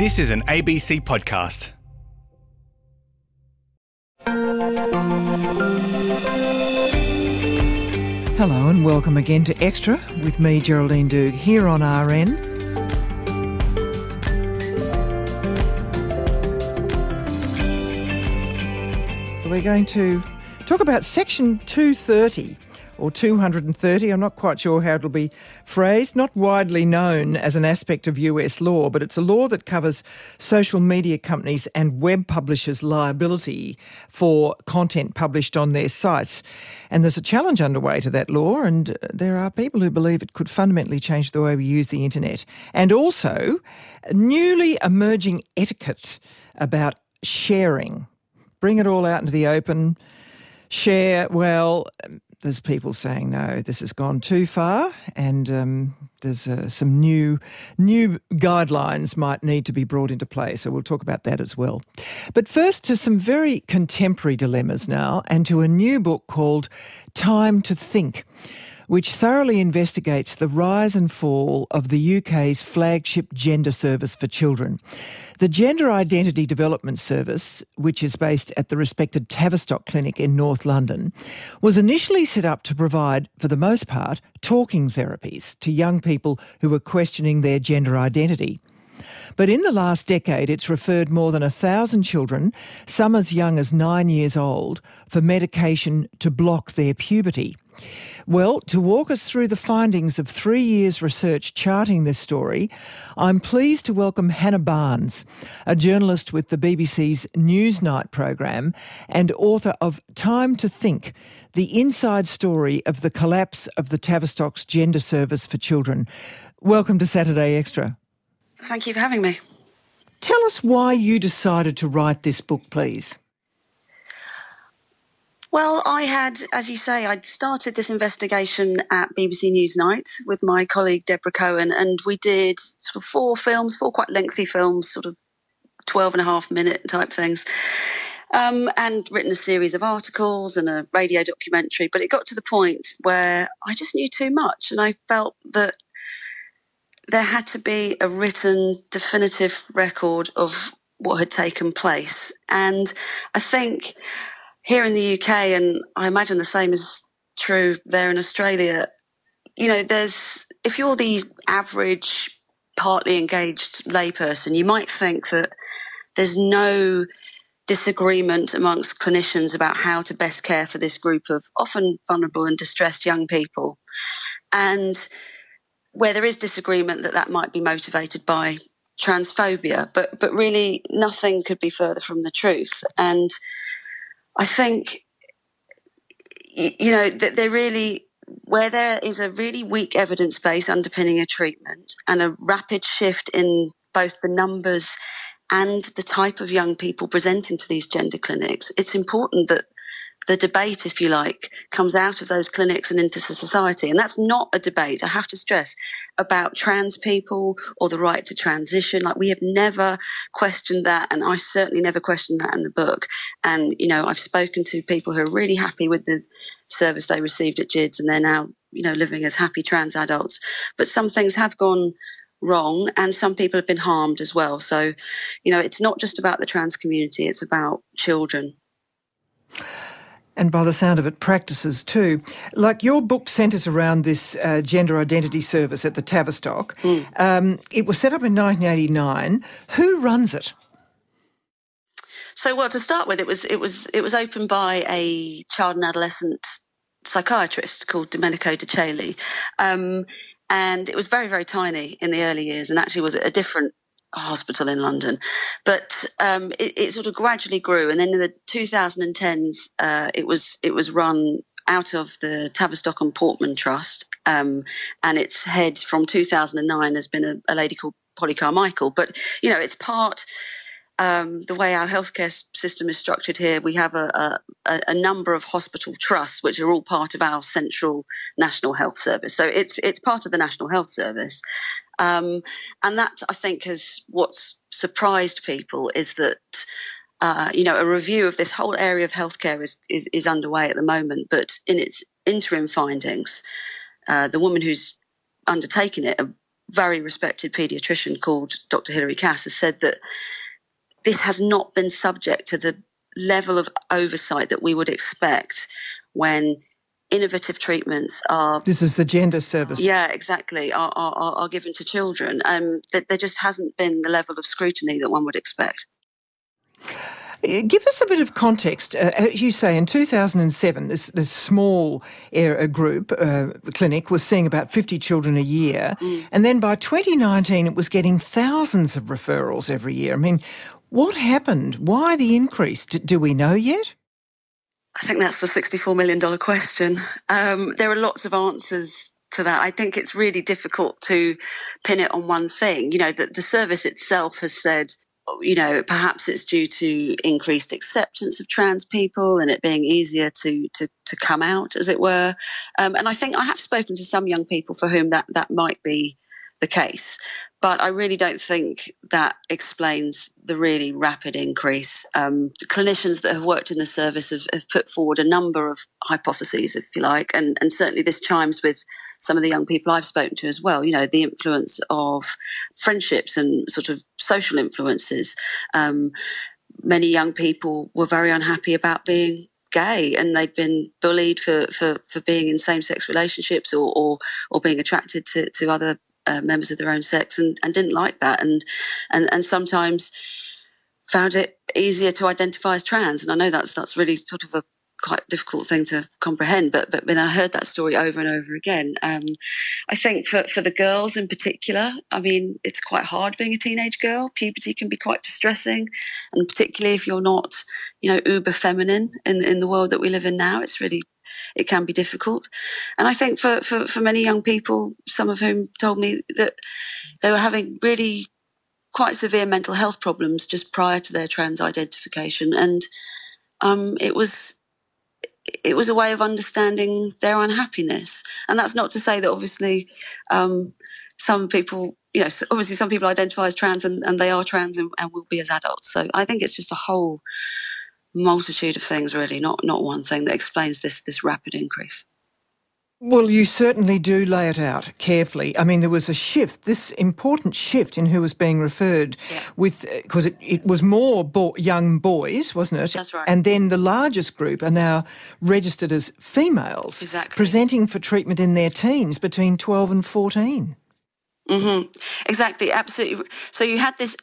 This is an ABC podcast. Hello and welcome again to Extra with me, Geraldine Doogue, here on RN. We're going to talk about Section 230 or 230. I'm not quite sure how it'll be phrased. Not widely known as an aspect of US law, but it's a law that covers social media companies and web publishers' liability for content published on their sites. And there's a challenge underway to that law, and there are people who believe it could fundamentally change the way we use the internet. And also, newly emerging etiquette about sharing. Bring it all out into the open. Share, well, there's people saying no, this has gone too far, and um, there's uh, some new new guidelines might need to be brought into play. So we'll talk about that as well. But first, to some very contemporary dilemmas now, and to a new book called Time to Think which thoroughly investigates the rise and fall of the UK's flagship gender service for children. The Gender Identity Development Service, which is based at the respected Tavistock Clinic in North London, was initially set up to provide, for the most part, talking therapies to young people who were questioning their gender identity. But in the last decade, it's referred more than a thousand children, some as young as nine years old, for medication to block their puberty. Well, to walk us through the findings of three years' research charting this story, I'm pleased to welcome Hannah Barnes, a journalist with the BBC's Newsnight program and author of Time to Think The Inside Story of the Collapse of the Tavistock's Gender Service for Children. Welcome to Saturday Extra. Thank you for having me. Tell us why you decided to write this book, please. Well, I had, as you say, I'd started this investigation at BBC Newsnight with my colleague Deborah Cohen, and we did sort of four films, four quite lengthy films, sort of 12 and a half minute type things. Um, and written a series of articles and a radio documentary. But it got to the point where I just knew too much, and I felt that there had to be a written, definitive record of what had taken place. And I think here in the UK, and I imagine the same is true there in Australia, you know, there's, if you're the average, partly engaged layperson, you might think that there's no disagreement amongst clinicians about how to best care for this group of often vulnerable and distressed young people. And where there is disagreement that that might be motivated by transphobia, but but really nothing could be further from the truth. And I think you know that there really where there is a really weak evidence base underpinning a treatment and a rapid shift in both the numbers and the type of young people presenting to these gender clinics, it's important that the debate, if you like, comes out of those clinics and into society. And that's not a debate, I have to stress, about trans people or the right to transition. Like, we have never questioned that. And I certainly never questioned that in the book. And, you know, I've spoken to people who are really happy with the service they received at GIDS and they're now, you know, living as happy trans adults. But some things have gone wrong and some people have been harmed as well. So, you know, it's not just about the trans community, it's about children and by the sound of it, practices too. Like your book centres around this uh, gender identity service at the Tavistock. Mm. Um, it was set up in 1989. Who runs it? So, well, to start with, it was it was it was opened by a child and adolescent psychiatrist called Domenico Di Ceglie. Um, and it was very, very tiny in the early years and actually was a different hospital in London. But um, it, it, sort of gradually grew, and then in the 2010s, uh, it was it was run out of the Tavistock and Portman Trust, um, and its head from 2009 has been a, a lady called Polly Carmichael. But you know, it's part. Um, the way our healthcare system is structured here, we have a, a, a, number of hospital trusts, which are all part of our central national health service. So it's it's part of the national health service, um, and that I think has what's surprised people is that uh, you know a review of this whole area of healthcare is, is, is underway at the moment. But in its interim findings, uh, the woman who's undertaken it, a very respected paediatrician called Dr. Hilary Cass has said that this has not been subject to the level of oversight that we would expect when innovative treatments are. This is the gender service. Yeah, exactly. Are are, are given to children. Um, that there just hasn't been the level of scrutiny that one would expect. Uh, give us a bit of context. Uh, as you say, in 2007, this, this small area group uh, clinic was seeing about 50 children a year. Mm. And then by 2019, it was getting thousands of referrals every year. I mean, what happened? Why the increase? D- do we know yet? I think that's the $64 million question. Um, there are lots of answers to that. I think it's really difficult to pin it on one thing. You know, the service itself has said, you know, perhaps it's due to increased acceptance of trans people and it being easier to to, to come out, as it were. Um, and I think I have spoken to some young people for whom that that might be the case. But I really don't think that explains the really rapid increase. Um, clinicians that have worked in the service have, have, put forward a number of hypotheses, if you like, and, and certainly this chimes with some of the young people I've spoken to as well. You know, the influence of friendships and sort of social influences. Um, many young people were very unhappy about being gay and they'd been bullied for, for, for being in same sex relationships or, or, or being attracted to, to other uh, members of their own sex and, and didn't like that. And and and sometimes found it easier to identify as trans. And I know that's that's really sort of a quite difficult thing to comprehend but but when I heard that story over and over again um, I think for for the girls in particular I mean it's quite hard being a teenage girl. Puberty can be quite distressing. And particularly if you're not you know uber feminine in in the world that we live in now it's really it can be difficult. And I think for, for, for many young people, some of whom told me that they were having really quite severe mental health problems just prior to their trans identification. And um, it was it was a way of understanding their unhappiness. And that's not to say that obviously um, some people, you know, obviously some people identify as trans and, and they are trans and, and will be as adults. So I think it's just a whole multitude of things really not not one thing that explains this this rapid increase well, you certainly do lay it out carefully. I mean, there was a shift, this important shift in who was being referred yeah. with, because it, it, was more bo- young boys, wasn't it? That's right. And then the largest group are now registered as females, exactly. presenting for treatment in their teens between 12 and 14. Mm-hmm. Exactly, absolutely. So you had this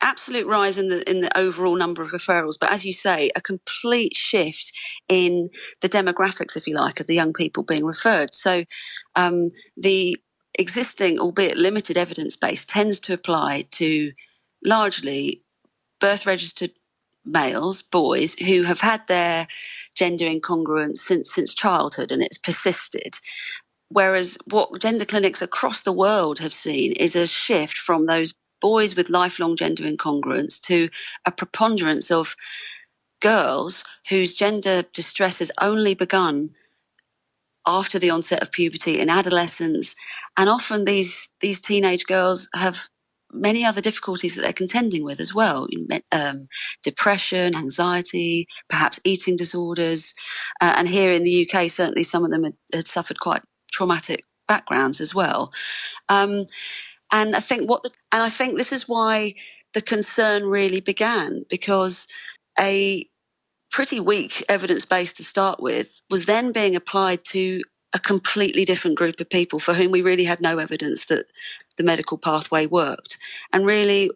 absolute rise in the in the overall number of referrals, but as you say, a complete shift in the demographics, if you like, of the young people being referred. So um, the existing, albeit limited evidence base, tends to apply to largely birth registered males, boys who have had their gender incongruence since since childhood and it's persisted. Whereas what gender clinics across the world have seen is a shift from those boys with lifelong gender incongruence to a preponderance of girls whose gender distress has only begun after the onset of puberty in adolescence. And often these these teenage girls have many other difficulties that they're contending with as well. Um, depression anxiety perhaps eating disorders. Uh, and here in the uk certainly some of them had, had suffered quite traumatic backgrounds as well. Um, and I think what the, and I think this is why the concern really began because a pretty weak evidence base to start with was then being applied to a completely different group of people for whom we really had no evidence that the medical pathway worked. And really,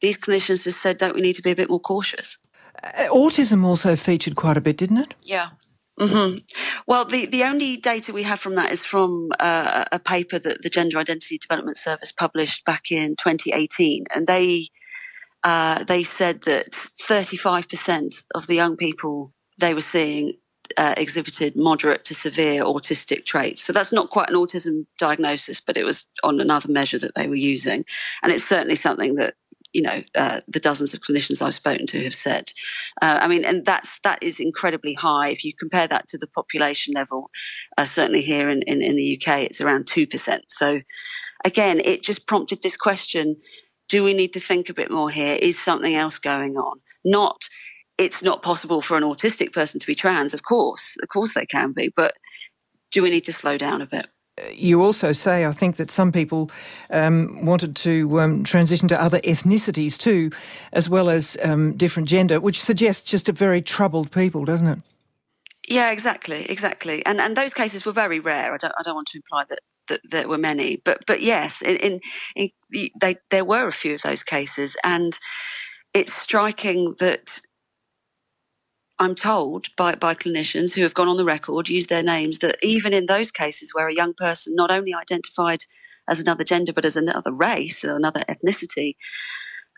these clinicians just said, don't we need to be a bit more cautious? Uh, autism also featured quite a bit, didn't it? Yeah. Mm-hmm. Well, the, the only data we have from that is from uh, a paper that the Gender Identity Development Service published back in 2018, and they uh, they said that 35% of the young people they were seeing uh, exhibited moderate to severe autistic traits. So that's not quite an autism diagnosis, but it was on another measure that they were using, and it's certainly something that you know uh, the dozens of clinicians I've spoken to have said. Uh, I mean, and that's that is incredibly high. If you compare that to the population level, uh, certainly here in, in, in the UK, it's around two percent. So again, it just prompted this question: Do we need to think a bit more here? Is something else going on? Not it's not possible for an autistic person to be trans. Of course, of course they can be, but do we need to slow down a bit? You also say, I think, that some people um, wanted to um, transition to other ethnicities too, as well as um, different gender, which suggests just a very troubled people, doesn't it? Yeah, exactly, exactly. And and those cases were very rare. I don't I don't want to imply that that there were many, but but yes, in, in, in they there were a few of those cases, and it's striking that I'm told by, by clinicians who have gone on the record, used their names, that even in those cases where a young person not only identified as another gender but as another race or another ethnicity,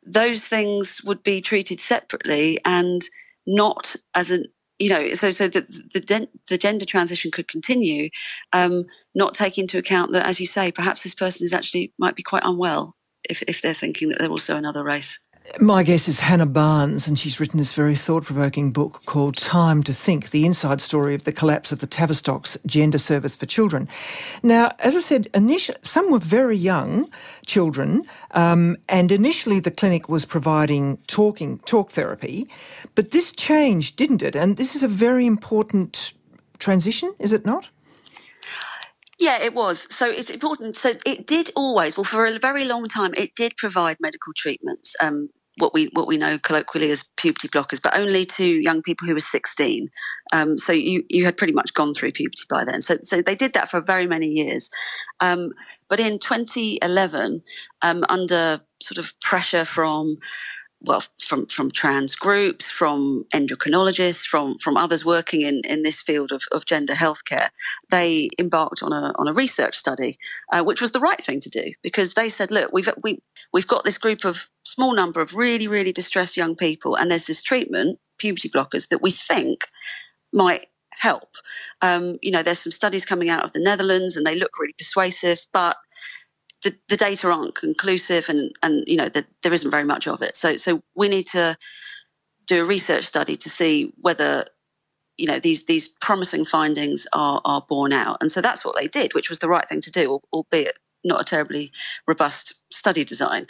those things would be treated separately and not as an you know so so that the the gender transition could continue um, not taking into account that as you say perhaps this person is actually might be quite unwell if if they're thinking that they're also another race my guest is Hannah Barnes, and she's written this very thought provoking book called Time to Think The Inside Story of the Collapse of the Tavistock's Gender Service for Children. Now, as I said, initially, some were very young children, um, and initially the clinic was providing talking, talk therapy, but this changed, didn't it? And this is a very important transition, is it not? Yeah, it was. So it's important. So it did always, well, for a very long time, it did provide medical treatments. Um, what we what we know colloquially as puberty blockers, but only to young people who were 16. Um, so you you had pretty much gone through puberty by then. So so they did that for very many years. Um, but in 2011, um, under sort of pressure from well, from, from trans groups, from endocrinologists, from, from others working in, in this field of, of gender healthcare, they embarked on a, on a research study, uh, which was the right thing to do because they said, look, we've, we, we've got this group of small number of really, really distressed young people, and there's this treatment, puberty blockers, that we think might help. Um, you know, there's some studies coming out of the Netherlands and they look really persuasive, but the, the data aren't conclusive and, and you know, the, there isn't very much of it. So, so we need to do a research study to see whether you know these these promising findings are are borne out and so that's what they did which was the right thing to do albeit not a terribly robust study design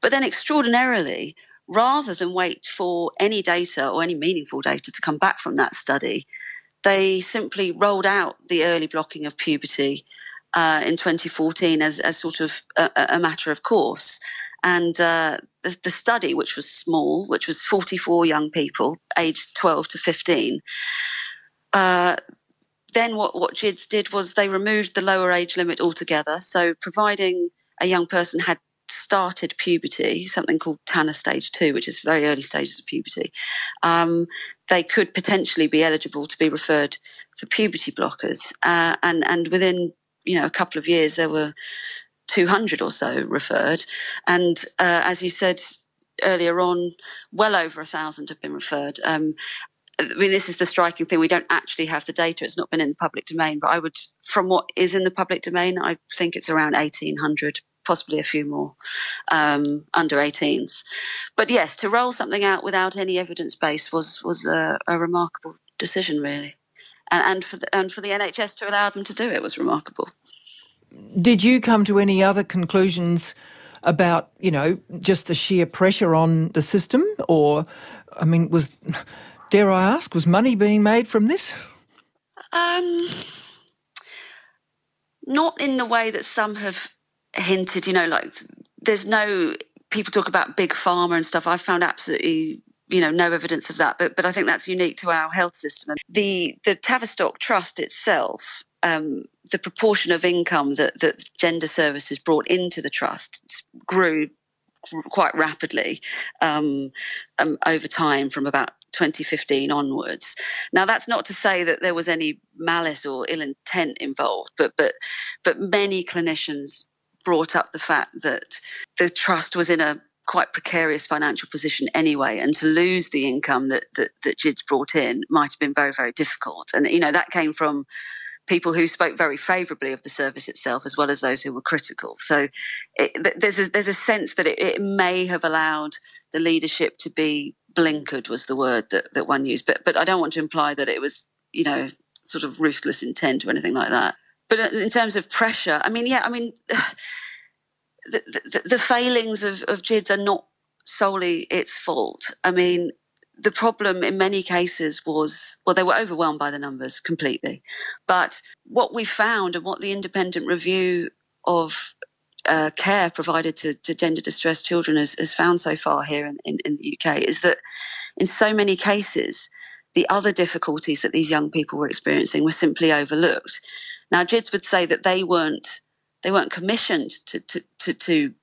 but then extraordinarily rather than wait for any data or any meaningful data to come back from that study they simply rolled out the early blocking of puberty uh, in 2014 as, as sort of a, a matter of course. And uh, the, the, study, which was small, which was 44 young people aged 12 to 15, uh, then what, what GIDS did was they removed the lower age limit altogether. So, providing a young person had started puberty, something called Tanner stage two, which is very early stages of puberty, um, they could potentially be eligible to be referred for puberty blockers. Uh, and, and within you know, a couple of years, there were 200 or so referred. And uh, as you said earlier on, well over a thousand have been referred. Um, I mean, this is the striking thing. We don't actually have the data. It's not been in the public domain, but I would, from what is in the public domain, I think it's around 1,800, possibly a few more um, under 18s. But yes, to roll something out without any evidence base was was a, a remarkable decision, really and, and for the, and for the NHS to allow them to do it was remarkable. Did you come to any other conclusions about you know just the sheer pressure on the system, or I mean, was dare I ask, was money being made from this? Um, not in the way that some have hinted. You know, like there's no people talk about big pharma and stuff. I found absolutely you know no evidence of that but but I think that's unique to our health system the the Tavistock Trust itself um, the proportion of income that that gender services brought into the trust grew quite rapidly um, um, over time from about 2015 onwards. Now that's not to say that there was any malice or ill intent involved, but but but many clinicians brought up the fact that the trust was in a quite precarious financial position anyway, and to lose the income that that, that GIDS brought in might have been very very difficult. And you know that came from people who spoke very favourably of the service itself, as well as those who were critical. So it, there's a, there's a sense that it, it, may have allowed the leadership to be blinkered was the word that, that one used. But but I don't want to imply that it was you know sort of ruthless intent or anything like that. But uh, in terms of pressure, I mean, yeah, I mean the, the, failings of, of GIDS are not solely its fault. I mean, the problem in many cases was well they were overwhelmed by the numbers completely but what we found and what the independent review of uh, care provided to, to, gender distressed children has, has found so far here in, in, in the uk is that in so many cases the other difficulties that these young people were experiencing were simply overlooked now GIDS would say that they weren't they weren't commissioned to, to, to, to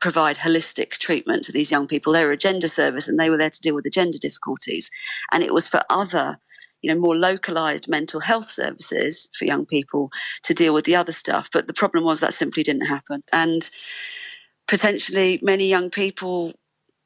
provide holistic treatment to these young people. They were a gender service and they were there to deal with the gender difficulties. And it was for other, you know, more localized mental health services for young people to deal with the other stuff. But the problem was that simply didn't happen. And potentially many young people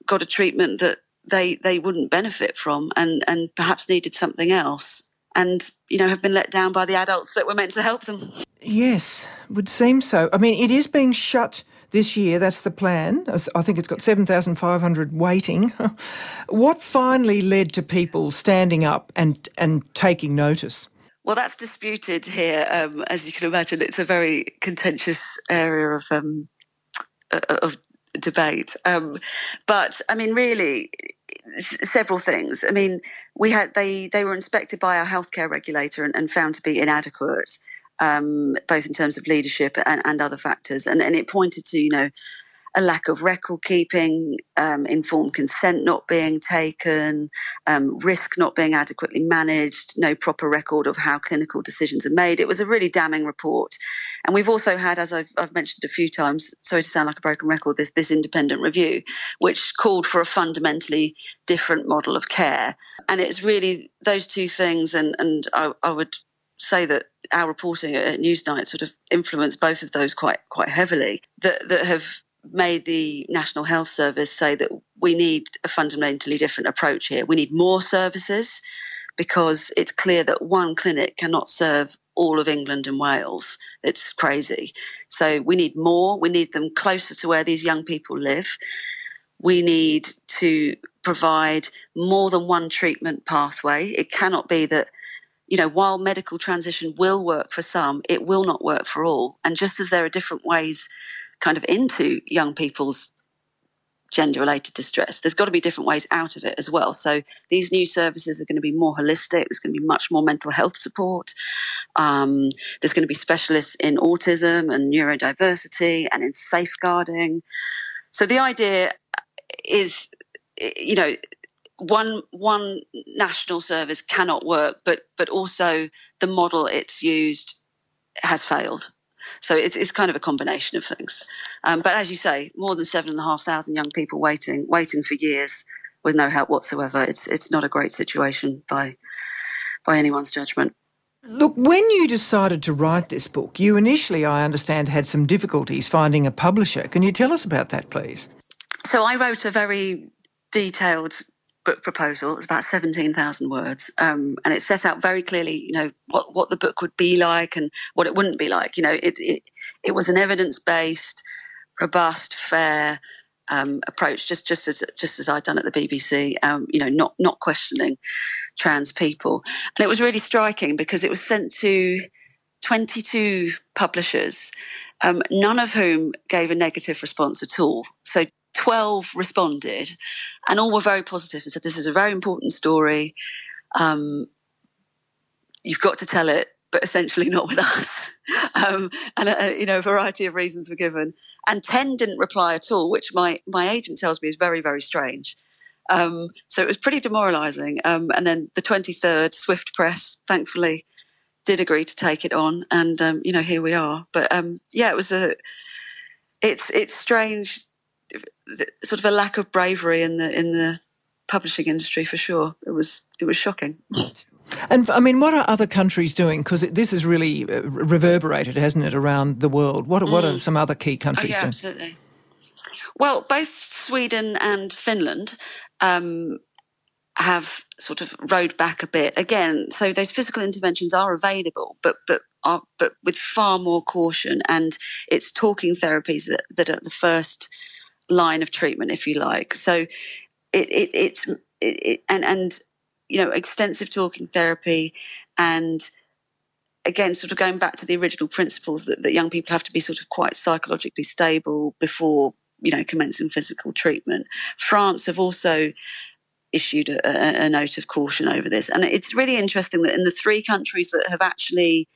got a treatment that they they wouldn't benefit from and and perhaps needed something else and you know have been let down by the adults that were meant to help them yes would seem so i mean it is being shut this year. That's the plan. I think it's got 7,500 waiting. what finally led to people standing up and, and taking notice? Well, that's disputed here. Um, as you can imagine, it's a very contentious area of um, of debate. Um, but I mean, really, several things. I mean, we had they they were inspected by our healthcare regulator and, and found to be inadequate um, both in terms of leadership and, and other factors. And, and, it pointed to, you know, a lack of record keeping, um, informed consent not being taken, um, risk not being adequately managed, no proper record of how clinical decisions are made. It was a really damning report. And we've also had, as I've, I've mentioned a few times, sorry to sound like a broken record, this, this independent review, which called for a fundamentally different model of care. And it's really those two things. And, and I, I would say that our reporting at Newsnight sort of influenced both of those quite quite heavily that that have made the National Health Service say that we need a fundamentally different approach here. We need more services because it's clear that one clinic cannot serve all of England and Wales. It's crazy. So we need more. We need them closer to where these young people live. We need to provide more than one treatment pathway. It cannot be that you know, while medical transition will work for some, it will not work for all. And just as there are different ways kind of into young people's gender related distress, there's got to be different ways out of it as well. So these new services are going to be more holistic. There's going to be much more mental health support. Um, there's going to be specialists in autism and neurodiversity and in safeguarding. So the idea is, you know, one one national service cannot work, but but also the model it's used has failed. So it's, it's kind of a combination of things. Um, but as you say, more than seven and a half thousand young people waiting waiting for years with no help whatsoever. It's it's not a great situation by by anyone's judgment. Look, when you decided to write this book, you initially, I understand, had some difficulties finding a publisher. Can you tell us about that, please? So I wrote a very detailed book proposal. It's about 17,000 words. Um, and it set out very clearly, you know, what, what the book would be like and what it wouldn't be like. You know, it, it, it was an evidence based, robust, fair um, approach, just, just as, just as I'd done at the BBC, um, you know, not, not questioning trans people. And it was really striking because it was sent to 22 publishers, um, none of whom gave a negative response at all. So 12 responded and all were very positive and said, This is a very important story. Um, you've got to tell it, but essentially not with us. Um, and, uh, you know, a variety of reasons were given. And 10 didn't reply at all, which my, my agent tells me is very, very strange. Um, so it was pretty demoralizing. Um, and then the 23rd, Swift Press, thankfully, did agree to take it on. And, um, you know, here we are. But um, yeah, it was a, it's, it's strange sort of a lack of bravery in the in the publishing industry for sure. It was it was shocking. And I mean, what are other countries doing? Because this has really uh, reverberated, hasn't it, around the world? What, mm. what are mm. some other key countries oh, yeah, doing? Absolutely. Well, both Sweden and Finland um, have sort of rode back a bit again. So those physical interventions are available, but but are, but with far more caution. And it's talking therapies that, that are the first line of treatment, if you like. So it, it it's it, it, and and you know extensive talking therapy and again sort of going back to the original principles that, that young people have to be sort of quite psychologically stable before you know commencing physical treatment france have also issued a, a, note of caution over this. And it's really interesting that in the three countries that have actually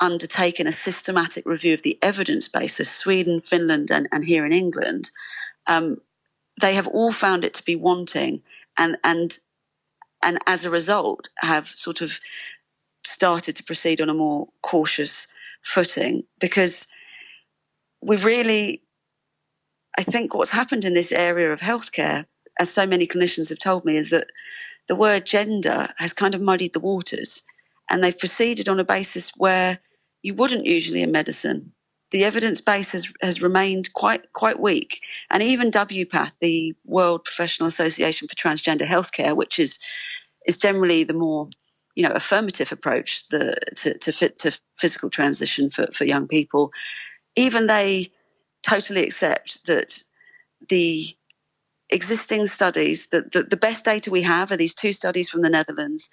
undertaken a systematic review of the evidence base, so Sweden, Finland, and, and here in England, um, they have all found it to be wanting, and and and as a result, have sort of started to proceed on a more cautious footing because we really, I think, what's happened in this area of healthcare, as so many clinicians have told me, is that the word gender has kind of muddied the waters, and they've proceeded on a basis where you wouldn't usually in medicine the evidence base has, has remained quite quite weak. And even WPATH, the World Professional Association for Transgender Healthcare, which is is generally the more you know affirmative approach the, to to fit to physical transition for, for young people, even they totally accept that the existing studies, that the, the best data we have are these two studies from the Netherlands,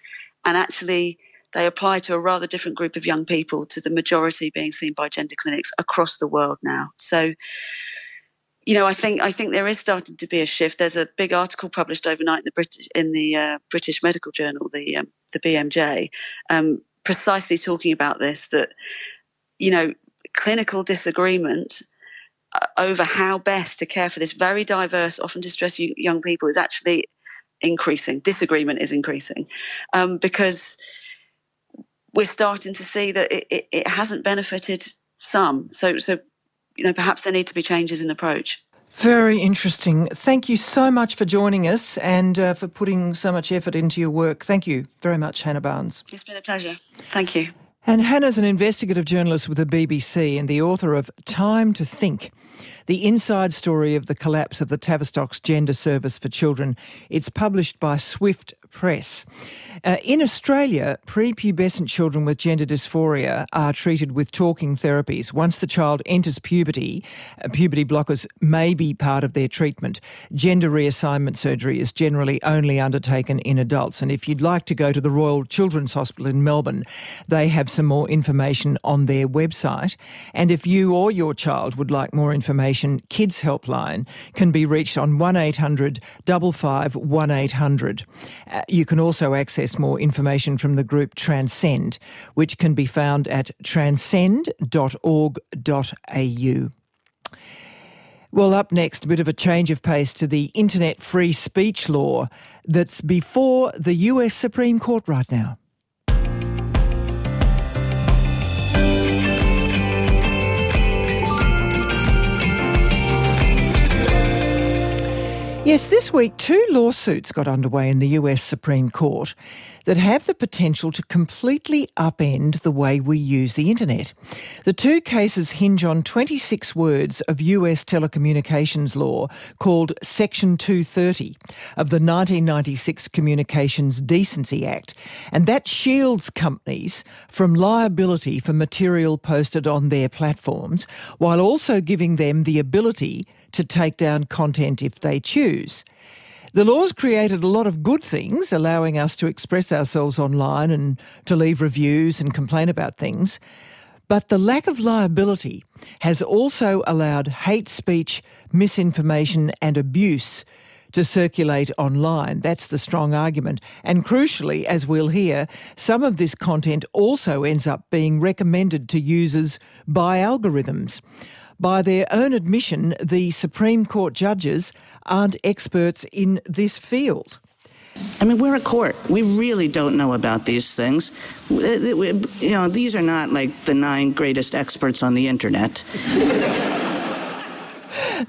and actually they apply to a rather different group of young people to the majority being seen by gender clinics across the world now. So, you know, I think I think there is starting to be a shift. There's a big article published overnight in the British in the uh, British Medical Journal, the um, the BMJ, um, precisely talking about this. That you know, clinical disagreement uh, over how best to care for this very diverse, often distressed young people is actually increasing. Disagreement is increasing um, because we're starting to see that it, it, it hasn't benefited some. So, so you know, perhaps there need to be changes in approach. Very interesting. Thank you so much for joining us and uh, for putting so much effort into your work. Thank you very much, Hannah Barnes. It's been a pleasure. Thank you. And Hannah's an investigative journalist with the BBC and the author of Time to Think the inside story of the collapse of the Tavistock's gender service for children. It's published by Swift Press. Uh, in Australia, prepubescent children with gender dysphoria are treated with talking therapies. Once the child enters puberty, uh, puberty blockers may be part of their treatment. Gender reassignment surgery is generally only undertaken in adults. And if you'd like to go to the Royal Children's Hospital in Melbourne, they have some more information on their website. And if you or your child would like more information, Kids Helpline can be reached on 1800 55 1800. You can also access more information from the group Transcend, which can be found at transcend.org.au. Well, up next, a bit of a change of pace to the internet free speech law that's before the US Supreme Court right now. Yes, this week two lawsuits got underway in the US Supreme Court that have the potential to completely upend the way we use the internet. The two cases hinge on 26 words of US telecommunications law called Section 230 of the 1996 Communications Decency Act, and that shields companies from liability for material posted on their platforms while also giving them the ability to take down content if they choose. The laws created a lot of good things, allowing us to express ourselves online and to leave reviews and complain about things. But the lack of liability has also allowed hate speech, misinformation, and abuse to circulate online. That's the strong argument. And crucially, as we'll hear, some of this content also ends up being recommended to users by algorithms. By their own admission, the Supreme Court judges aren't experts in this field. I mean, we're a court. We really don't know about these things. Uh, uh, you know, these are not like the nine greatest experts on the internet.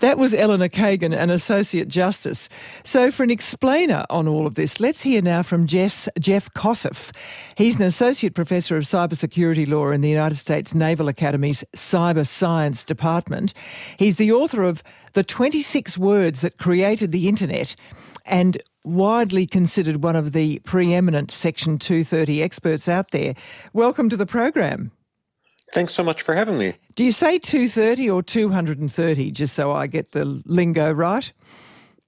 That was Elena Kagan, an Associate Justice. So, for an explainer on all of this, let's hear now from Jeff, Jeff Kosseff. He's an Associate Professor of Cybersecurity Law in the United States Naval Academy's Cyber Science Department. He's the author of The 26 Words That Created the Internet and widely considered one of the preeminent Section 230 experts out there. Welcome to the program. Thanks so much for having me. Do you say 230 or 230, just so I get the lingo right?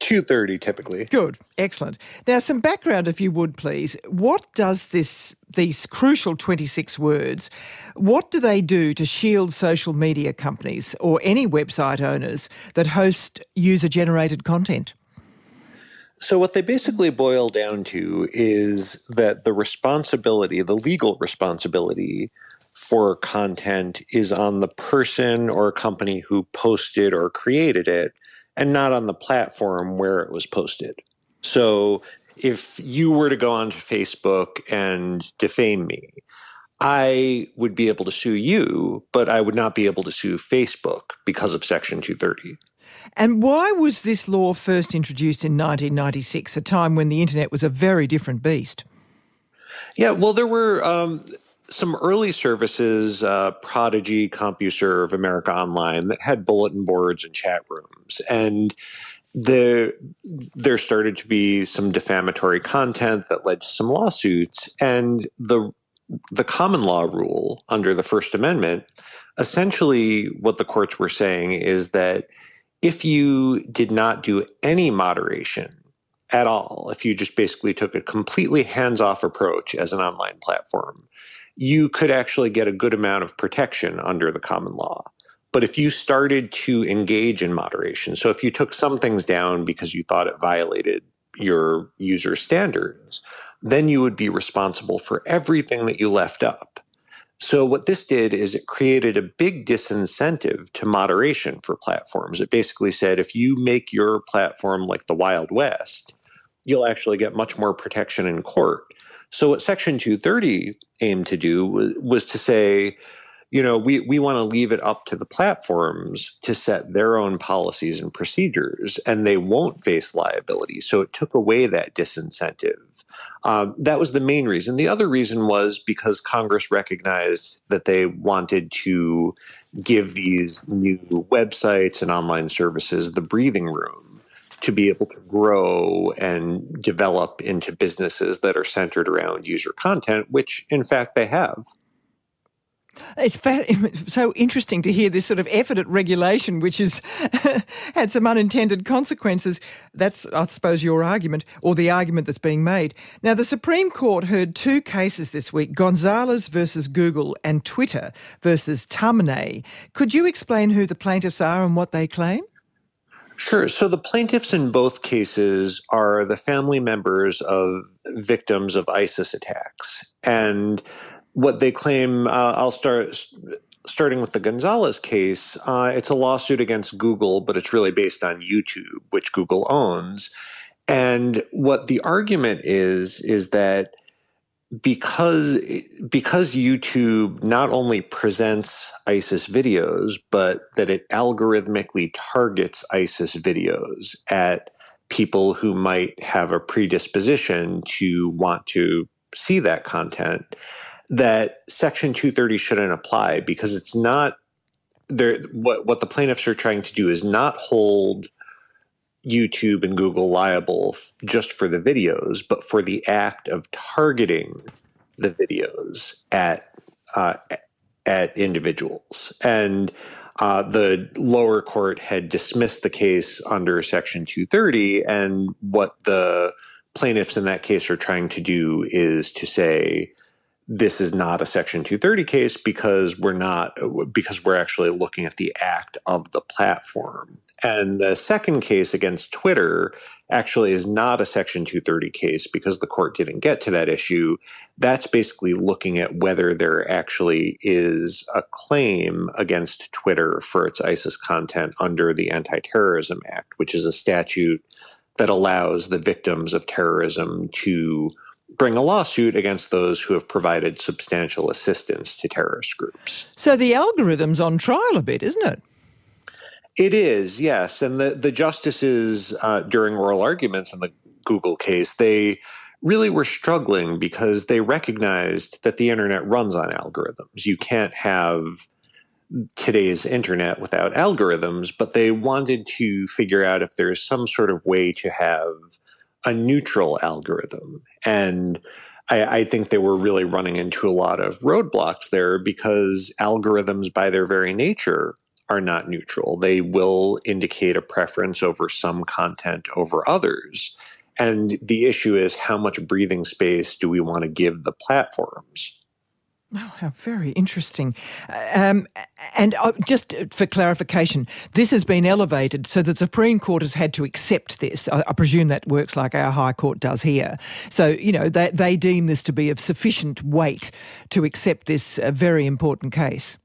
230 typically. Good, excellent. Now, some background, if you would please. What does this, these crucial 26 words, what do they do to shield social media companies or any website owners that host user generated content? So, what they basically boil down to is that the responsibility, the legal responsibility for content, is on the person or company who posted or created it, and not on the platform where it was posted. So, if you were to go onto Facebook and defame me, I would be able to sue you, but I would not be able to sue Facebook because of Section 230. And why was this law first introduced in 1996, a time when the internet was a very different beast? Yeah, well, there were um, some early services, uh, Prodigy, CompuServe, America Online, that had bulletin boards and chat rooms. And there, there started to be some defamatory content that led to some lawsuits. And the the common law rule under the First Amendment, essentially what the courts were saying is that if you did not do any moderation at all, if you just basically took a completely hands off approach as an online platform, you could actually get a good amount of protection under the common law. But if you started to engage in moderation, so if you took some things down because you thought it violated your user standards, then you would be responsible for everything that you left up. So, what this did is it created a big disincentive to moderation for platforms. It basically said if you make your platform like the Wild West, you'll actually get much more protection in court. So, what Section 230 aimed to do was, to say, you know, we, we want to leave it up to the platforms to set their own policies and procedures, and they won't face liability. So it took away that disincentive. Um, that was the main reason. The other reason was because Congress recognized that they wanted to give these new websites and online services the breathing room to be able to grow and develop into businesses that are centered around user content, which in fact they have. It's so interesting to hear this sort of effort at regulation, which has had some unintended consequences. That's, I suppose, your argument, or the argument that's being made. Now, the Supreme Court heard two cases this week Gonzalez versus Google and Twitter versus Taamneh. Could you explain who the plaintiffs are and what they claim? Sure. So the plaintiffs in both cases are the family members of victims of ISIS attacks. And what they claim, uh, I'll start starting with the Gonzalez case. Uh, it's a lawsuit against Google, but it's really based on YouTube, which Google owns. And what the argument is is that because because YouTube not only presents ISIS videos, but that it algorithmically targets ISIS videos at people who might have a predisposition to want to see that content that Section 230 shouldn't apply because it's not there. What what the plaintiffs are trying to do is not hold YouTube and Google liable just for the videos, but for the act of targeting the videos at uh, at individuals. And uh, the lower court had dismissed the case under Section 230, and what the plaintiffs in that case are trying to do is to say this is not a section 230 case because we're not because we're actually looking at the act of the platform. And the second case against twitter actually is not a section 230 case because the court didn't get to that issue. That's basically looking at whether there actually is a claim against twitter for its isis content under the anti-terrorism act which is a statute that allows the victims of terrorism to bring a lawsuit against those who have provided substantial assistance to terrorist groups. So the algorithm's on trial a bit, isn't it? It is, yes. And the, the justices uh, during oral arguments in the Google case, they really were struggling because they recognized that the internet runs on algorithms. You can't have today's internet without algorithms, but they wanted to figure out if there's some sort of way to have a neutral algorithm. And I, I, think they were really running into a lot of roadblocks there because algorithms, by their very nature, are not neutral. They will indicate a preference over some content over others. And the issue is how much breathing space do we want to give the platforms? Oh, how very interesting. Um, and uh, just for clarification, this has been elevated, so the Supreme Court has had to accept this. I, I presume that works like our High Court does here. So, you know, they, they deem this to be of sufficient weight to accept this uh, very important case.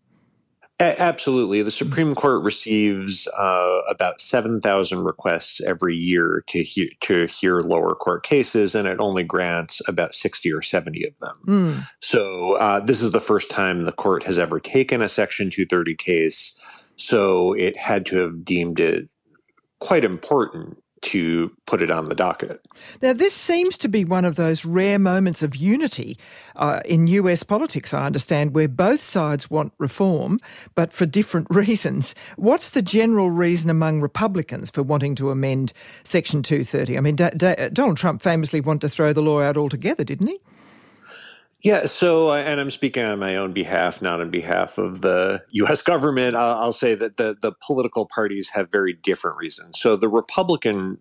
Absolutely. The Supreme Court receives uh, about 7,000 requests every year to hear, to hear lower court cases, and it only grants about 60 or 70 of them. Mm. So, uh, this is the first time the court has ever taken a Section 230 case. So, it had to have deemed it quite important to put it on the docket. Now, this seems to be one of those rare moments of unity uh, in US politics, I understand, where both sides want reform, but for different reasons. What's the general reason among Republicans for wanting to amend Section 230? I mean, D- D- Donald Trump famously wanted to throw the law out altogether, didn't he? Yeah, so, uh, and I'm speaking on my own behalf, not on behalf of the U.S. government. I'll, I'll say that the, the political parties have very different reasons. So, the Republican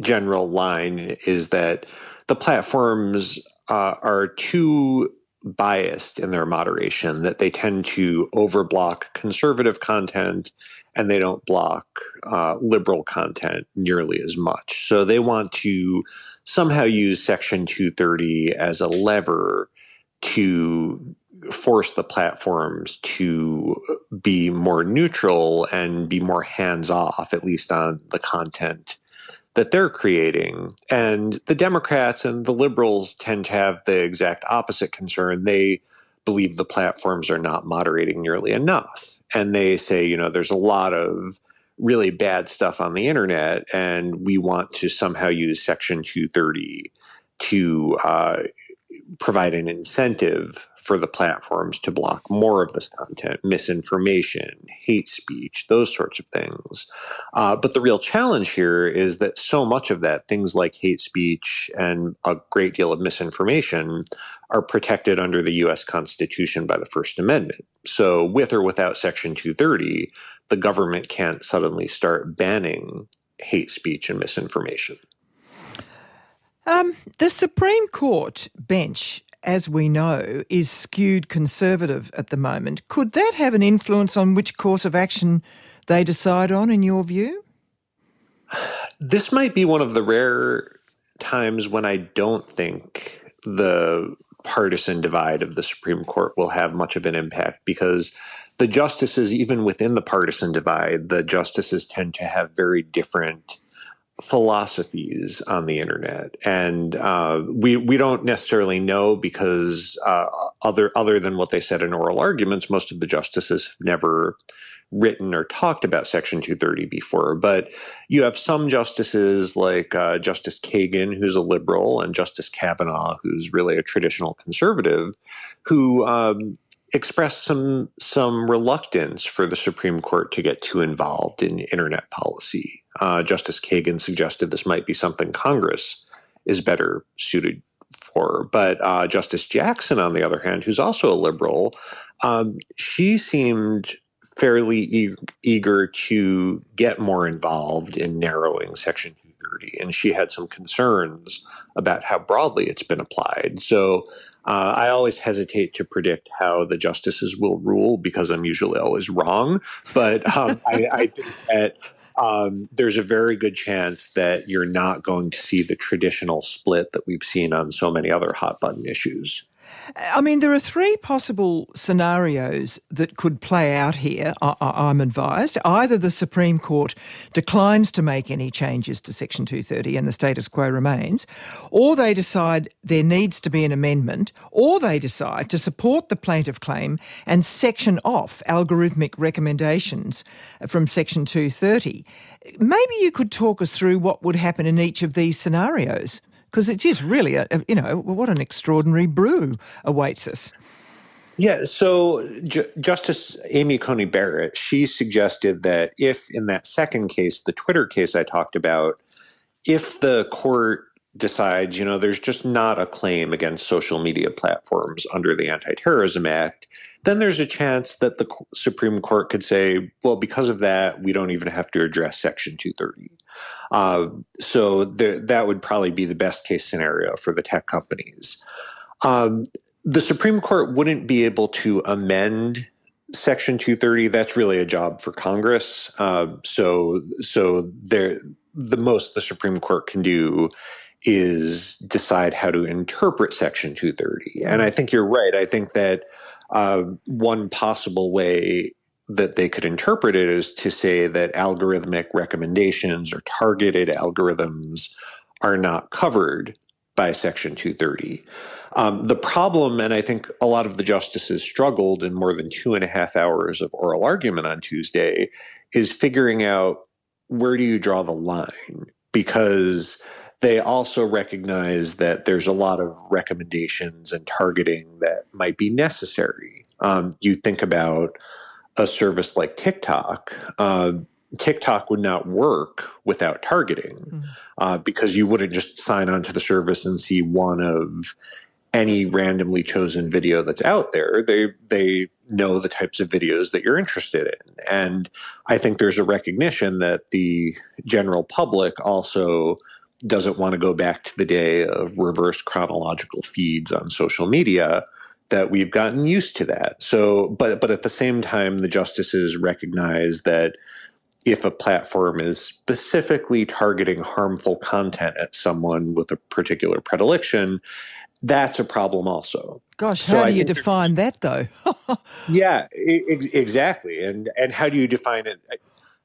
general line is that the platforms uh, are too biased in their moderation, that they tend to overblock conservative content and they don't block uh, liberal content nearly as much. So, they want to somehow use Section 230 as a lever to force the platforms to be more neutral and be more hands off, at least on the content that they're creating. And the Democrats and the liberals tend to have the exact opposite concern. They believe the platforms are not moderating nearly enough. And they say, you know, there's a lot of really bad stuff on the internet, and we want to somehow use Section 230 to uh, provide an incentive for the platforms to block more of this content, misinformation, hate speech, those sorts of things. Uh, but the real challenge here is that so much of that, things like hate speech and a great deal of misinformation, are protected under the US Constitution by the First Amendment. So, with or without Section 230, the government can't suddenly start banning hate speech and misinformation. Um, the Supreme Court bench, as we know, is skewed conservative at the moment. Could that have an influence on which course of action they decide on, in your view? This might be one of the rare times when I don't think the partisan divide of the Supreme Court will have much of an impact because the justices, even within the partisan divide, the justices tend to have very different philosophies on the internet, and uh, we we don't necessarily know because uh, other other than what they said in oral arguments, most of the justices have never written or talked about Section 230 before. But you have some justices like uh, Justice Kagan, who's a liberal, and Justice Kavanaugh, who's really a traditional conservative, who um, expressed some some reluctance for the Supreme Court to get too involved in internet policy. Uh, Justice Kagan suggested this might be something Congress is better suited for. But uh, Justice Jackson, on the other hand, who's also a liberal, um, she seemed fairly e- eager to get more involved in narrowing Section 230, and she had some concerns about how broadly it's been applied. So uh, I always hesitate to predict how the justices will rule because I'm usually always wrong. But um, I, I, think that um, there's a very good chance that you're not going to see the traditional split that we've seen on so many other hot button issues. I mean, there are three possible scenarios that could play out here, I, am advised. Either the Supreme Court declines to make any changes to Section 230 and the status quo remains, or they decide there needs to be an amendment, or they decide to support the plaintiff claim and section off algorithmic recommendations from Section 230. Maybe you could talk us through what would happen in each of these scenarios because it is really, a, you know, what an extraordinary brew awaits us. Yeah, so J- Justice Amy Coney Barrett, she suggested that if in that second case, the Twitter case I talked about, if the court decides, you know, there's just not a claim against social media platforms under the Anti Terrorism Act, then there's a chance that the Supreme Court could say, well, because of that, we don't even have to address Section 230. Uh, so that would probably be the best case scenario for the tech companies. Um, the Supreme Court wouldn't be able to amend Section 230. That's really a job for Congress. Uh, so, so there, the most the Supreme Court can do is decide how to interpret Section 230. And I think you're right. I think that uh, one possible way that they could interpret it is to say that algorithmic recommendations or targeted algorithms are not covered by Section 230. Um, the problem, and I think a lot of the justices struggled in more than two and a half hours of oral argument on Tuesday, is figuring out where do you draw the line? Because they also recognize that there's a lot of recommendations and targeting that might be necessary. Um, you think about a service like TikTok. Uh, TikTok would not work without targeting mm. uh, because you wouldn't just sign on to the service and see one of any randomly chosen video that's out there. They they know the types of videos that you're interested in, and I think there's a recognition that the general public also doesn't want to go back to the day of reverse chronological feeds on social media that we've gotten used to that. So, but but at the same time, the justices recognize that if a platform is specifically targeting harmful content at someone with a particular predilection, that's a problem also. Gosh, so how do you define that though? yeah, ex- exactly. And and how do you define it?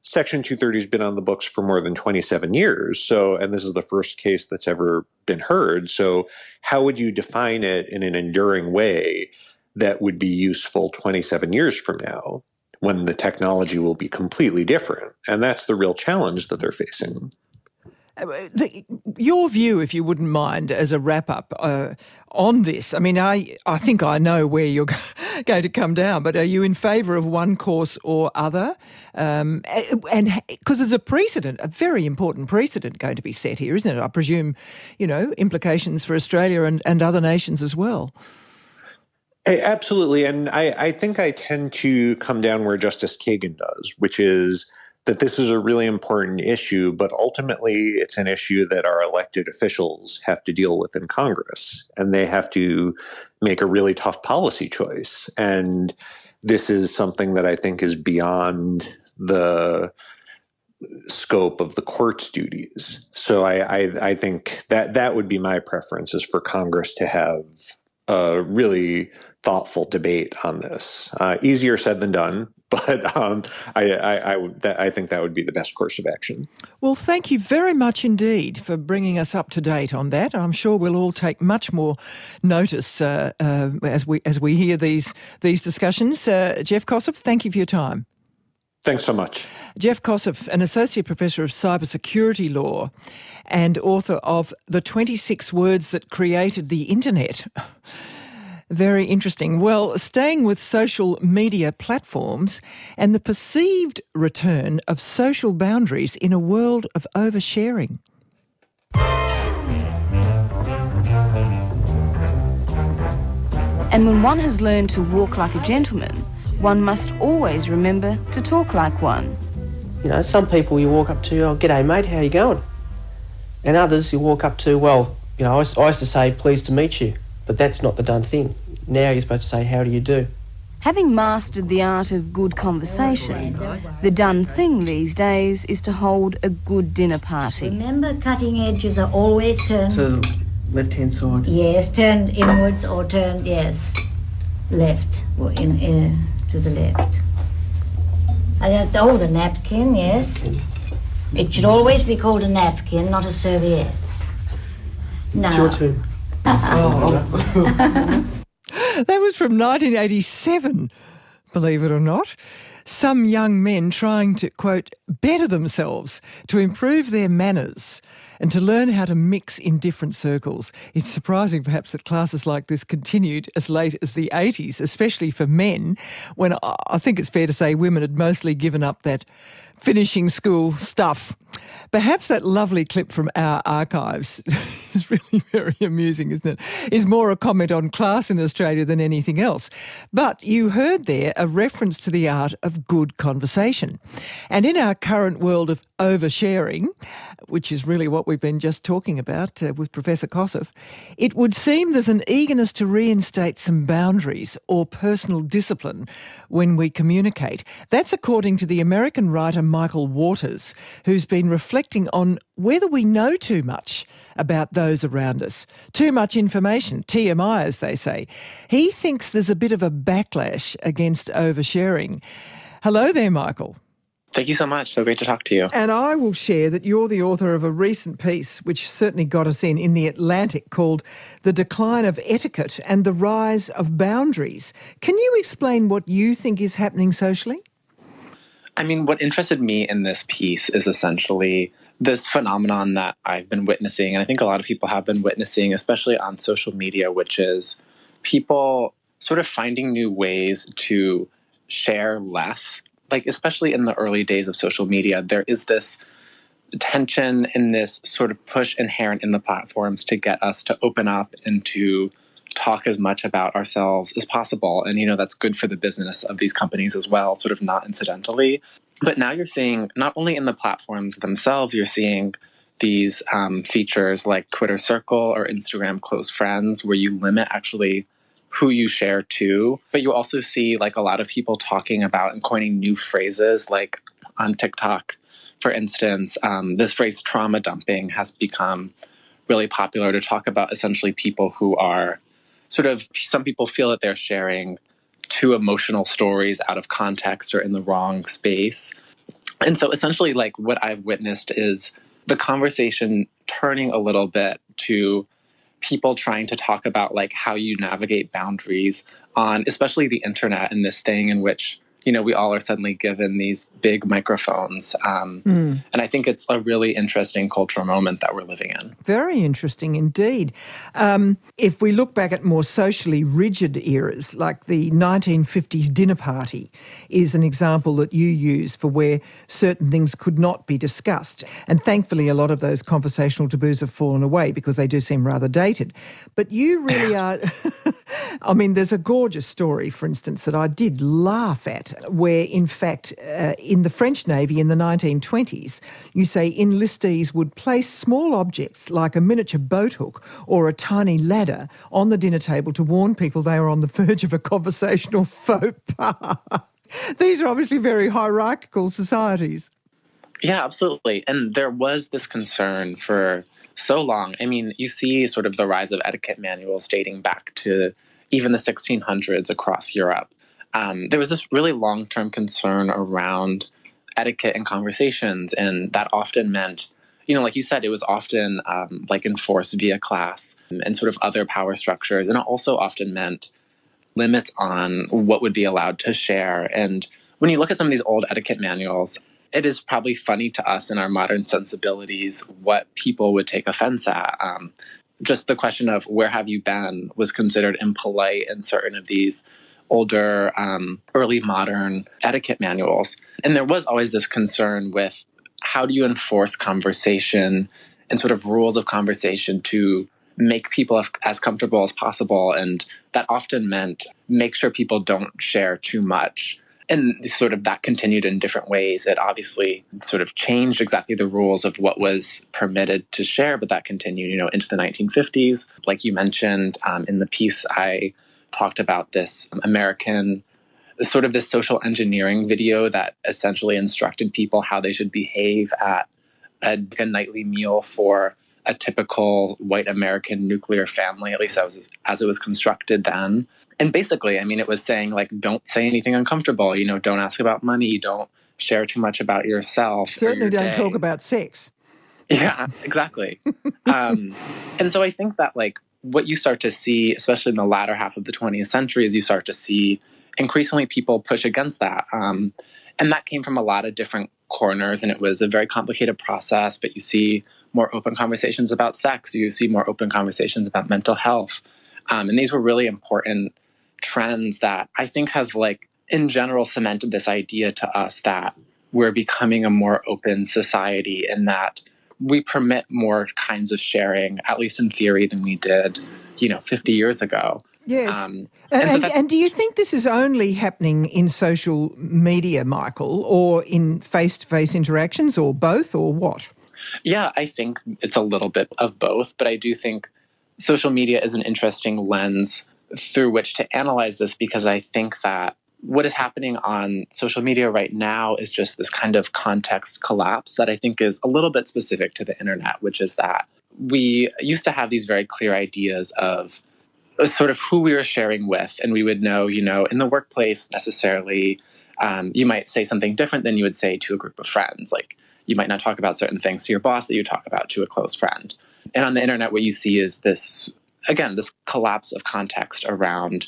Section 230 has been on the books for more than 27 years. So, and this is the first case that's ever been heard. So, how would you define it in an enduring way that would be useful 27 years from now when the technology will be completely different? And that's the real challenge that they're facing. Uh, the, your view, if you wouldn't mind, as a wrap up uh, on this. I mean, I I think I know where you're going to come down, but are you in favour of one course or other? Um, and because there's a precedent, a very important precedent going to be set here, isn't it? I presume, you know, implications for Australia and, and other nations as well. Absolutely, and I, I think I tend to come down where Justice Kagan does, which is that this is a really important issue, but ultimately it's an issue that our elected officials have to deal with in Congress. And they have to make a really tough policy choice. And this is something that I think is beyond the scope of the court's duties. So I, I, I think that that would be my preference is for Congress to have a really thoughtful debate on this. Uh, easier said than done, but um, I, I, I, that, I, think that would be the best course of action. Well, thank you very much indeed for bringing us up to date on that. I'm sure we'll all take much more notice uh, uh, as we as we hear these these discussions. Uh, Jeff Kosseff, thank you for your time. Thanks so much. Jeff Kosseff, an associate professor of cybersecurity law and author of The 26 Words That Created the Internet. Very interesting. Well, staying with social media platforms and the perceived return of social boundaries in a world of oversharing. And when one has learned to walk like a gentleman, one must always remember to talk like one. You know, some people you walk up to, oh, g'day mate, how you going? And others you walk up to, well, you know, I used to say, pleased to meet you. But that's not the done thing. Now you're supposed to say, how do you do? Having mastered the art of good conversation, the done thing these days is to hold a good dinner party. Remember, cutting edges are always turned to the left hand side. Yes, turned inwards or turned yes, left or in, in to the left. And oh, the napkin, yes. It should always be called a napkin, not a serviette. Now, it's your turn. Oh. that was from 1987, believe it or not. Some young men trying to, quote, better themselves, to improve their manners, and to learn how to mix in different circles. It's surprising, perhaps, that classes like this continued as late as the 80s, especially for men, when I think it's fair to say women had mostly given up that finishing school stuff. Perhaps that lovely clip from our archives is really very amusing, isn't it? Is more a comment on class in Australia than anything else. But you heard there a reference to the art of good conversation. And in our current world of oversharing, which is really what we've been just talking about uh, with Professor Kosseff, it would seem there's an eagerness to reinstate some boundaries or personal discipline when we communicate. That's according to the American writer Michael Waters, who's been reflecting on whether we know too much about those around us. Too much information, TMI as they say. He thinks there's a bit of a backlash against oversharing. Hello there, Michael. Thank you so much. So great to talk to you. And I will share that you're the author of a recent piece, which certainly got us in, in The Atlantic, called The Decline of Etiquette and the Rise of Boundaries. Can you explain what you think is happening socially? I mean, what interested me in this piece is essentially this phenomenon that I've been witnessing, and I think a lot of people have been witnessing, especially on social media, which is people sort of finding new ways to share less like especially in the early days of social media, there is this tension in this sort of push inherent in the platforms to get us to open up and to talk as much about ourselves as possible. And, you know, that's good for the business of these companies as well, sort of not incidentally. But now you're seeing not only in the platforms themselves, you're seeing these um, features like Twitter Circle or Instagram Close Friends, where you limit actually who you share to. But you also see like a lot of people talking about and coining new phrases like on TikTok, for instance, um, this phrase trauma dumping has become really popular to talk about essentially people who are sort of some people feel that they're sharing too emotional stories out of context or in the wrong space. And so essentially like what I've witnessed is the conversation turning a little bit to people trying to talk about like how you navigate boundaries on especially the internet and this thing in which you know, we all are suddenly given these big microphones. Um, mm. And I think it's a really interesting cultural moment that we're living in. Very interesting indeed. Um, if we look back at more socially rigid eras, like the 1950s dinner party, is an example that you use for where certain things could not be discussed. And thankfully, a lot of those conversational taboos have fallen away because they do seem rather dated. But you really are. I mean, there's a gorgeous story, for instance, that I did laugh at where, in fact, uh, in the French Navy in the 1920s, you say enlistees would place small objects like a miniature boat hook or a tiny ladder on the dinner table to warn people they were on the verge of a conversational faux pas. These are obviously very hierarchical societies. Yeah, absolutely. And there was this concern for so long. I mean, you see sort of the rise of etiquette manuals dating back to even the 1600s across Europe um, there was this really long term concern around etiquette and conversations, and that often meant you know, like you said, it was often um, like enforced via class and sort of other power structures. And it also often meant limits on what would be allowed to share. And when you look at some of these old etiquette manuals, it is probably funny to us in our modern sensibilities what people would take offense at. Um, just the question of where have you been was considered impolite in certain of these older, um, early modern etiquette manuals. And there was always this concern with how do you enforce conversation and sort of rules of conversation to make people as comfortable as possible. And that often meant make sure people don't share too much. And sort of that continued in different ways. It obviously sort of changed exactly the rules of what was permitted to share, but that continued, you know, into the 1950s. Like you mentioned um, in the piece I talked about this American sort of this social engineering video that essentially instructed people how they should behave at a, a nightly meal for a typical white American nuclear family, at least as, as it was constructed then. And basically, I mean, it was saying, like, don't say anything uncomfortable, you know, don't ask about money, don't share too much about yourself. Certainly your don't day. talk about sex. Yeah, exactly. um, and so I think that, like, what you start to see, especially in the latter half of the 20th century, is you start to see increasingly people push against that. Um, and that came from a lot of different corners, and it was a very complicated process. But you see more open conversations about sex, you see more open conversations about mental health. Um, and these were really important trends that I think have, like, in general, cemented this idea to us that we're becoming a more open society and that we permit more kinds of sharing, at least in theory, than we did, you know, 50 years ago. Yes. Um, and, and, so and, do you think this is only happening in social media, Michael, or in face to face interactions, or both, or what? Yeah, I think it's a little bit of both, but I do think social media is an interesting lens through which to analyze this because I think that what is happening on social media right now is just this kind of context collapse that I think is a little bit specific to the internet, which is that we used to have these very clear ideas of sort of who we were sharing with, and we would know, you know, in the workplace necessarily, um, you might say something different than you would say to a group of friends. Like you might not talk about certain things to your boss that you talk about to a close friend. And on the internet, what you see is this, again, this collapse of context around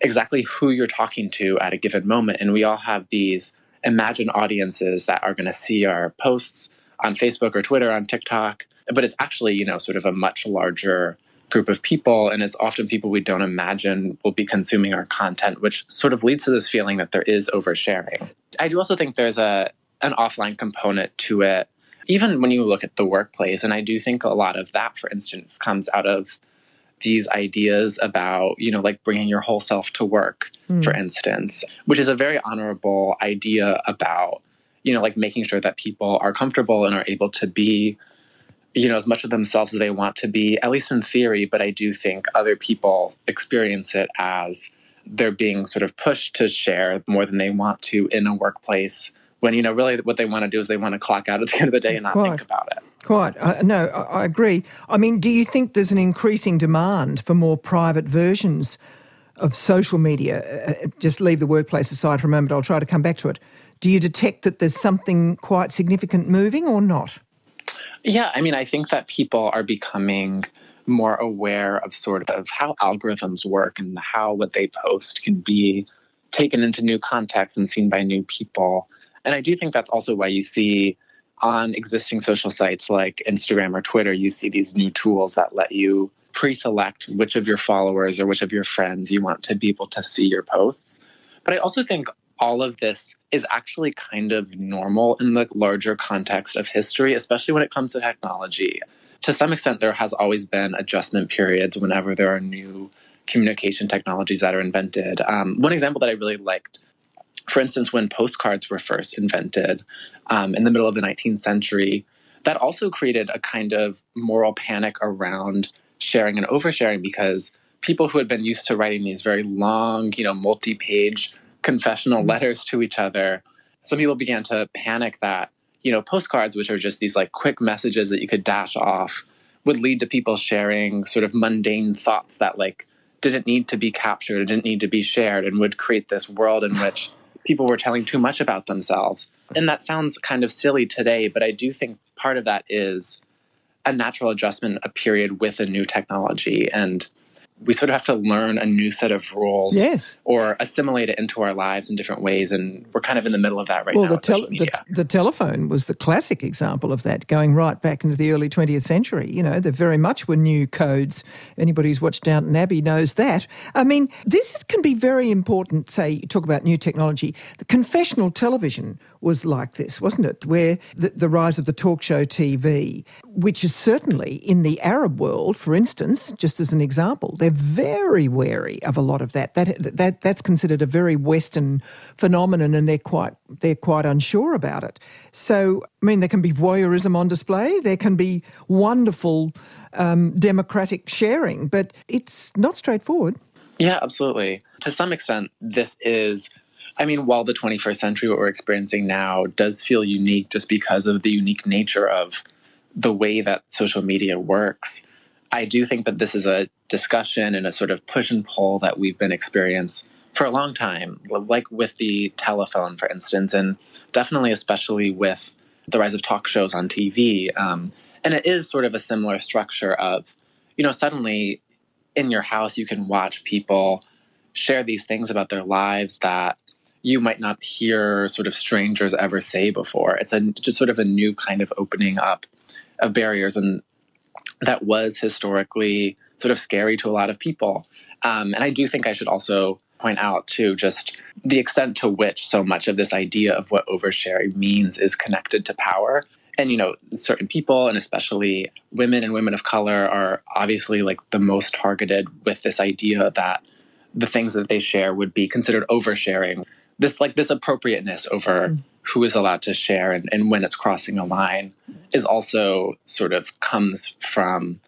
exactly who you're talking to at a given moment. And we all have these imagined audiences that are going to see our posts on Facebook or Twitter, on TikTok. But it's actually, you know, sort of a much larger group of people. And it's often people we don't imagine will be consuming our content, which sort of leads to this feeling that there is oversharing. I do also think there's a an offline component to it, even when you look at the workplace. And I do think a lot of that, for instance, comes out of these ideas about, you know, like bringing your whole self to work, mm. for instance, which is a very honorable idea about, you know, like making sure that people are comfortable and are able to be, you know, as much of themselves as they want to be, at least in theory. But I do think other people experience it as they're being sort of pushed to share more than they want to in a workplace when you know really what they want to do is they want to clock out at the end of the day and not think about it. Quite. Uh, no, I, I agree. I mean, do you think there's an increasing demand for more private versions of social media? Uh, uh, just leave the workplace aside for a moment. I'll try to come back to it. Do you detect that there's something quite significant moving or not? Yeah, I mean, I think that people are becoming more aware of sort of how algorithms work and how what they post can be taken into new contexts and seen by new people. And I do think that's also why you see on existing social sites like Instagram or Twitter, you see these new tools that let you pre select which of your followers or which of your friends you want to be able to see your posts. But I also think all of this is actually kind of normal in the larger context of history, especially when it comes to technology. To some extent, there has always been adjustment periods whenever there are new communication technologies that are invented. Um, one example that I really liked for instance, when postcards were first invented um, in the middle of the 19th century, that also created a kind of moral panic around sharing and oversharing because people who had been used to writing these very long, you know, multi page confessional mm-hmm. letters to each other, some people began to panic that, you know, postcards, which are just these like quick messages that you could dash off, would lead to people sharing sort of mundane thoughts that like didn't need to be captured, didn't need to be shared, and would create this world in which people were telling too much about themselves. And that sounds kind of silly today, but I do think part of that is a natural adjustment, a period with a new technology. And we sort of have to learn a new set of rules yes. or assimilate it into our lives in different ways. And we're kind of in the middle of that right well, now. The, tel- the, the, telephone was the classic example of that, going right back into the early 20th century. You know, there very much were new codes. Anybody who's watched Downton Abbey knows that. I mean, this can be very important, say, you talk about new technology. The confessional television was like this, wasn't it? Where the, the rise of the talk show TV, which is certainly in the Arab world, for instance, just as an example, they're very wary of a lot of that. That that that's considered a very Western phenomenon, and they're quite they're quite unsure about it. So, I mean, there can be voyeurism on display. There can be wonderful um, democratic sharing, but it's not straightforward. Yeah, absolutely. To some extent, this is I mean, while the 21st century, what we're experiencing now, does feel unique just because of the unique nature of the way that social media works, I do think that this is a discussion and a sort of push and pull that we've been experiencing for a long time, like with the telephone, for instance, and definitely, especially with the rise of talk shows on TV. Um, and it is sort of a similar structure of, you know, suddenly in your house, you can watch people share these things about their lives that you might not hear sort of strangers ever say before. It's a just sort of a new kind of opening up of barriers, and that was historically sort of scary to a lot of people. Um, and I do think I should also point out too just the extent to which so much of this idea of what oversharing means is connected to power and you know certain people and especially women and women of color are obviously like the most targeted with this idea that the things that they share would be considered oversharing this like this appropriateness over mm. who is allowed to share and, and when it's crossing a line is also sort of comes from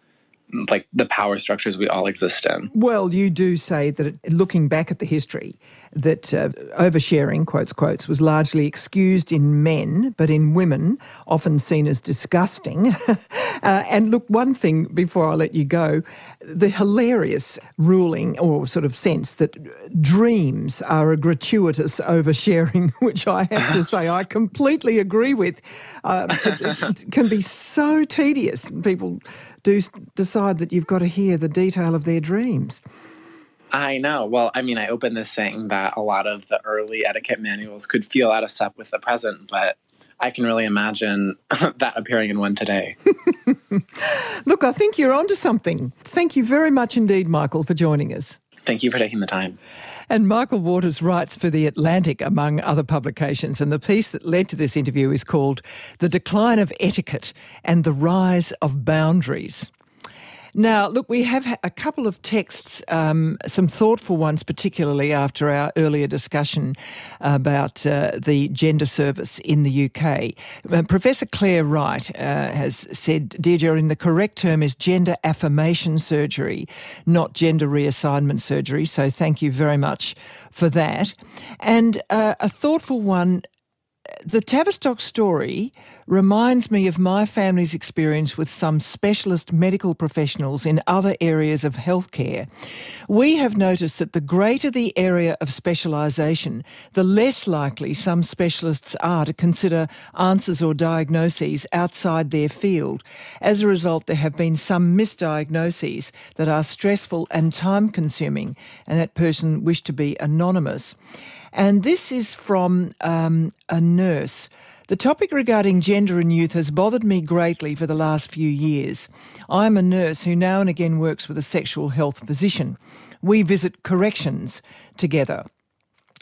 like the power structures we all exist in. Well, you do say that looking back at the history, that uh, oversharing, quotes, quotes, was largely excused in men, but in women, often seen as disgusting. uh, and look, one thing before I let you go the hilarious ruling or sort of sense that dreams are a gratuitous oversharing, which I have to say I completely agree with. Uh, it, it can be so tedious. People do decide that you've got to hear the detail of their dreams. I know. Well, I mean, I opened this saying that a lot of the early etiquette manuals could feel out of step with the present, but I can really imagine that appearing in one today. Look, I think you're onto something. Thank you very much indeed, Michael, for joining us. Thank you for taking the time. And Michael Waters writes for The Atlantic, among other publications. And the piece that led to this interview is called The Decline of Etiquette and the Rise of Boundaries. Now, look, we have a couple of texts, um, some thoughtful ones, particularly after our earlier discussion about uh, the gender service in the UK. Uh, Professor Claire Wright uh, has said, Dear Geraldine, the correct term is gender affirmation surgery, not gender reassignment surgery. So thank you very much for that. And uh, a thoughtful one the Tavistock story reminds me of my family's experience with some specialist medical professionals in other areas of healthcare. We have noticed that the greater the area of specialisation, the less likely some specialists are to consider answers or diagnoses outside their field. As a result, there have been some misdiagnoses that are stressful and time consuming, and that person wished to be anonymous. And this is from um, a nurse. The topic regarding gender and youth has bothered me greatly for the last few years. I am a nurse who now and again works with a sexual health physician. We visit corrections together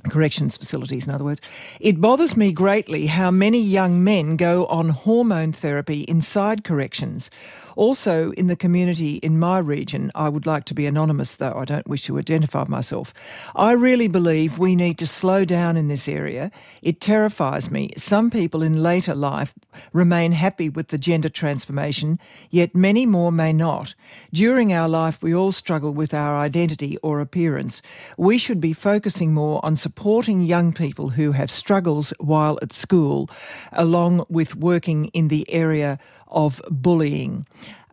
corrections facilities, in other words. It bothers me greatly how many young men go on hormone therapy inside corrections. Also, in the community in my region, I would like to be anonymous though, I don't wish to identify myself. I really believe we need to slow down in this area. It terrifies me. Some people in later life remain happy with the gender transformation, yet many more may not. During our life, we all struggle with our identity or appearance. We should be focusing more on supporting young people who have struggles while at school, along with working in the area of bullying.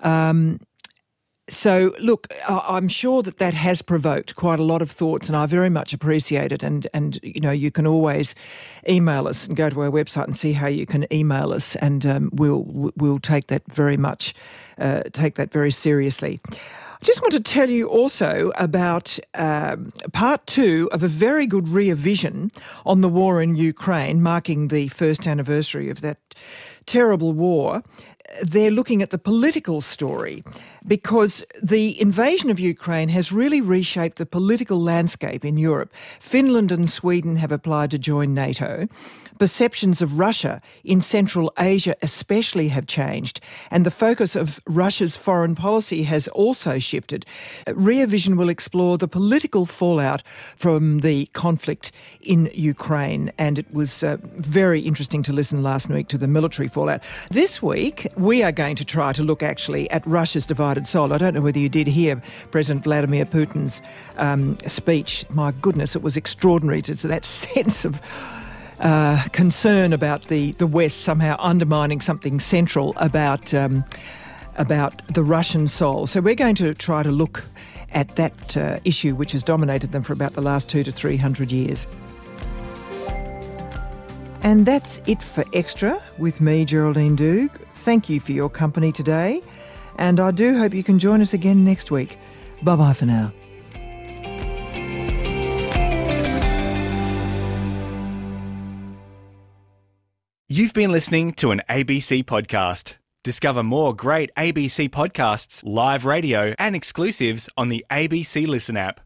Um, so, look, I'm sure that that has provoked quite a lot of thoughts, and I very much appreciate it. And and you know, you can always email us and go to our website and see how you can email us, and um, we'll we'll take that very much, uh, take that very seriously. I just want to tell you also about um, part two of a very good rear vision on the war in Ukraine, marking the first anniversary of that terrible war they're looking at the political story because the invasion of Ukraine has really reshaped the political landscape in Europe. Finland and Sweden have applied to join NATO. Perceptions of Russia in Central Asia, especially, have changed, and the focus of Russia's foreign policy has also shifted. Rear Vision will explore the political fallout from the conflict in Ukraine, and it was uh, very interesting to listen last week to the military fallout. This week, we are going to try to look actually at Russia's divided soul. I don't know whether you did hear President Vladimir Putin's um, speech. My goodness, it was extraordinary. It's that sense of uh, concern about the, the West somehow undermining something central about um, about the Russian soul. So we're going to try to look at that uh, issue, which has dominated them for about the last two to three hundred years. And that's it for Extra with me, Geraldine Doogue. Thank you for your company today, and I do hope you can join us again next week. Bye bye for now. You've been listening to an ABC podcast. Discover more great ABC podcasts, live radio, and exclusives on the ABC Listen app.